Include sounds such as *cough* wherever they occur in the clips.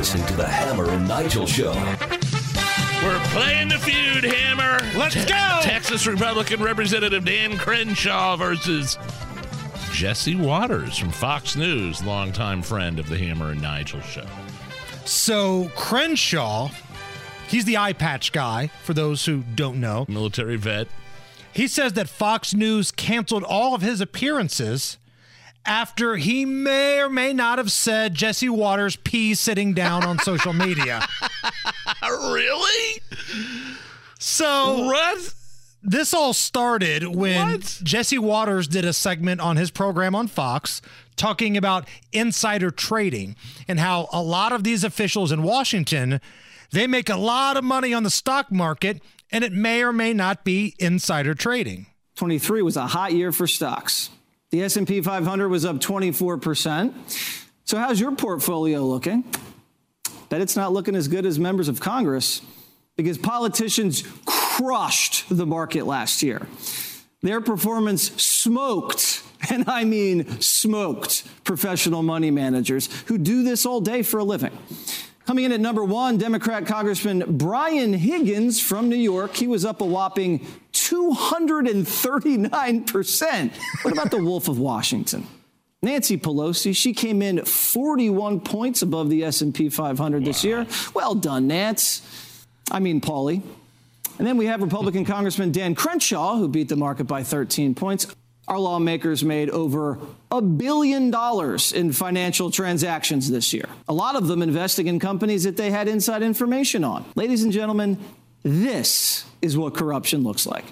You're listening to the Hammer and Nigel Show. We're playing the feud, Hammer. Let's Te- go! Texas Republican Representative Dan Crenshaw versus Jesse Watters from Fox News, longtime friend of the Hammer and Nigel Show. So Crenshaw, he's the eye patch guy, for those who don't know. Military vet. He says that Fox News canceled all of his appearances after he may or may not have said Jesse Watters pees sitting down on social media. *laughs* really? So What? this all started when What? Jesse Watters did a segment on his program on Fox talking about insider trading and how a lot of these officials in Washington they make a lot of money on the stock market and it may or may not be insider trading. 23 was a hot year for stocks. The S&P 500 was up 24%. So how's your portfolio looking? Bet it's not looking as good as members of Congress because politicians crushed the market last year. Their performance smoked, *laughs* and I mean smoked, professional money managers who do this all day for a living. Coming in at number one, Democrat Congressman Brian Higgins from New York. He was up a whopping 239%. What about the Wolf of Washington? Nancy Pelosi, she came in 41 points above the S&P 500 this year. Well done, Nance. I mean, Paulie. And then we have Republican *laughs* Congressman Dan Crenshaw, who beat the market by 13 points. Our lawmakers made over a billion dollars in financial transactions this year, a lot of them investing in companies that they had inside information on. Ladies and gentlemen, this is what corruption looks like.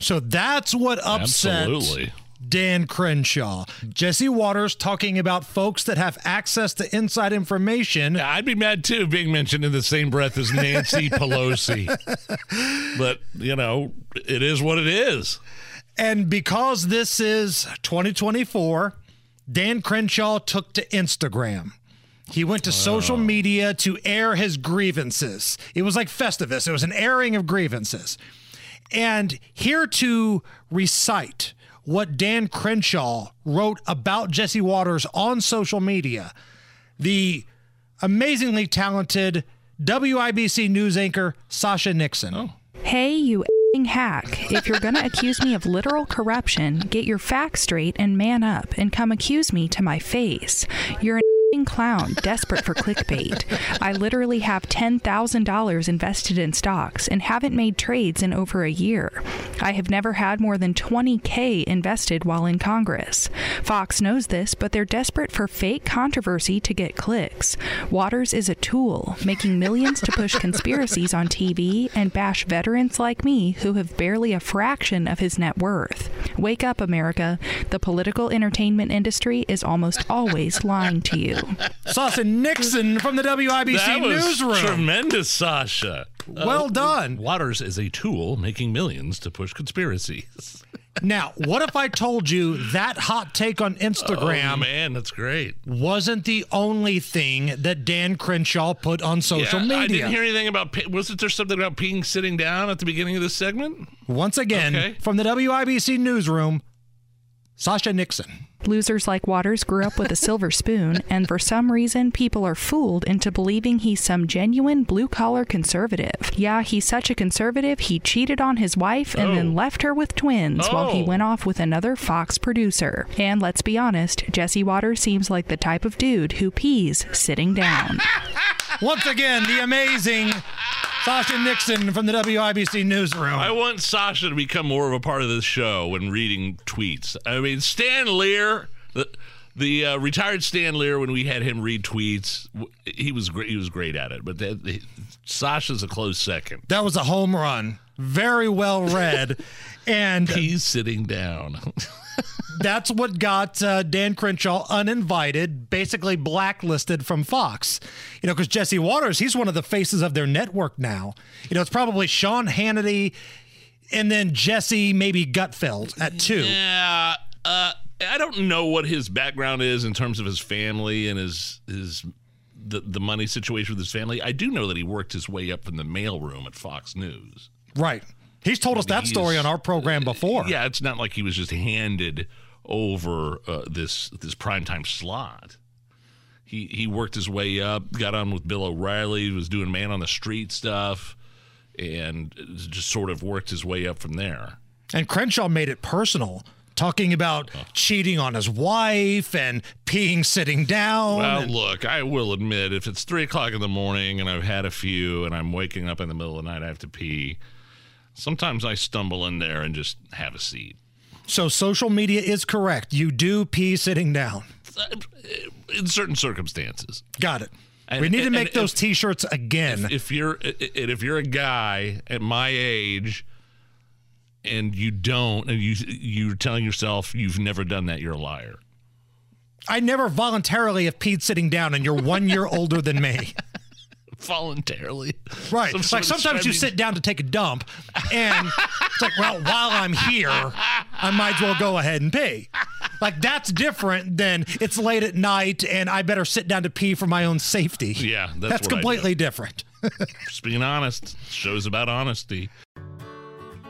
So that's what upset Absolutely. Dan Crenshaw. Jesse Watters talking about folks that have access to inside information. Yeah, I'd be mad too being mentioned in the same breath as Nancy *laughs* Pelosi. But, you know, it is what it is. And because this is 2024, Dan Crenshaw took to Instagram. He went to social media to air his grievances. It was like Festivus, it was an airing of grievances. And here to recite what Dan Crenshaw wrote about Jesse Watters on social media, the amazingly talented WIBC news anchor Sasha Nixon. Oh. Hey, you f***ing hack. If you're gonna accuse me of literal corruption, get your facts straight and man up and come accuse me to my face. You're an f***ing clown desperate for clickbait. I literally have $10,000 invested in stocks and haven't made trades in over a year. I have never had more than 20K invested while in Congress. Fox knows this, but they're desperate for fake controversy to get clicks. Watters is a tool, making millions to push conspiracies on TV and bash veterans like me who have barely a fraction of his net worth. Wake up, America. The political entertainment industry is almost always lying to you. Sasha Nixon from the WIBC that was newsroom. tremendous, Sasha. Well uh, done. Watters is a tool making millions to push conspiracies. Now, what if I told you that hot take on Instagram? Oh, man, that's great. wasn't the only thing that Dan Crenshaw put on social Yeah, media? I didn't hear anything about. Wasn't there something about peeing sitting down at the beginning of this segment? Once again, Okay. from the WIBC newsroom, Sasha Nixon. Losers like Watters grew up with a silver spoon, and for some reason, people are fooled into believing he's some genuine blue collar conservative. Yeah, he's such a conservative, he cheated on his wife and then Oh. left her with twins while he Oh. went off with another Fox producer. And let's be honest, Jesse Watters seems like the type of dude who pees sitting down. *laughs* Once again, the amazing Sasha Nixon from the WIBC newsroom. I want Sasha to become more of a part of this show when reading tweets. I mean, Stan Lear, the The uh, retired Stan Lear, when we had him read tweets, he was great. He was great at it. But that, the, Sasha's a close second. That was a home run. Very well read. *laughs* and He's sitting down. *laughs* that's what got uh, Dan Crenshaw uninvited, basically blacklisted from Fox. You know, because Jesse Watters, he's one of the faces of their network now. You know, it's probably Sean Hannity and then Jesse, maybe Gutfeld at two. yeah. Uh, I don't know what his background is in terms of his family and his his the the money situation with his family. I do know that he worked his way up from the mailroom at Fox News. Right. He's told us that He's- story on our program before. Yeah, it's not like he was just handed over uh, this this primetime slot. He he worked his way up, got on with Bill O'Reilly, was doing man on the street stuff, and just sort of worked his way up from there. And Crenshaw made it personal, talking about cheating on his wife and peeing sitting down. Well, and- look, I will admit, if it's three o'clock in the morning and I've had a few and I'm waking up in the middle of the night, I have to pee. Sometimes I stumble in there and just have a seat. so social media is correct. You do pee sitting down. In certain circumstances. Got it. And- we need to make those if- t-shirts again. if you're and if you're a guy at my age and you don't and you you're telling yourself you've never done that you're a liar I never voluntarily have peed sitting down, and you're one year older than me. *laughs* voluntarily Right. Some like sometimes you sit down to take a dump, and it's like, well, while I'm here, I might as well go ahead and pee. Like that's different than it's late at night and I better sit down to pee for my own safety. Yeah, that's that's what I do. completely different. *laughs* just being honest show's about honesty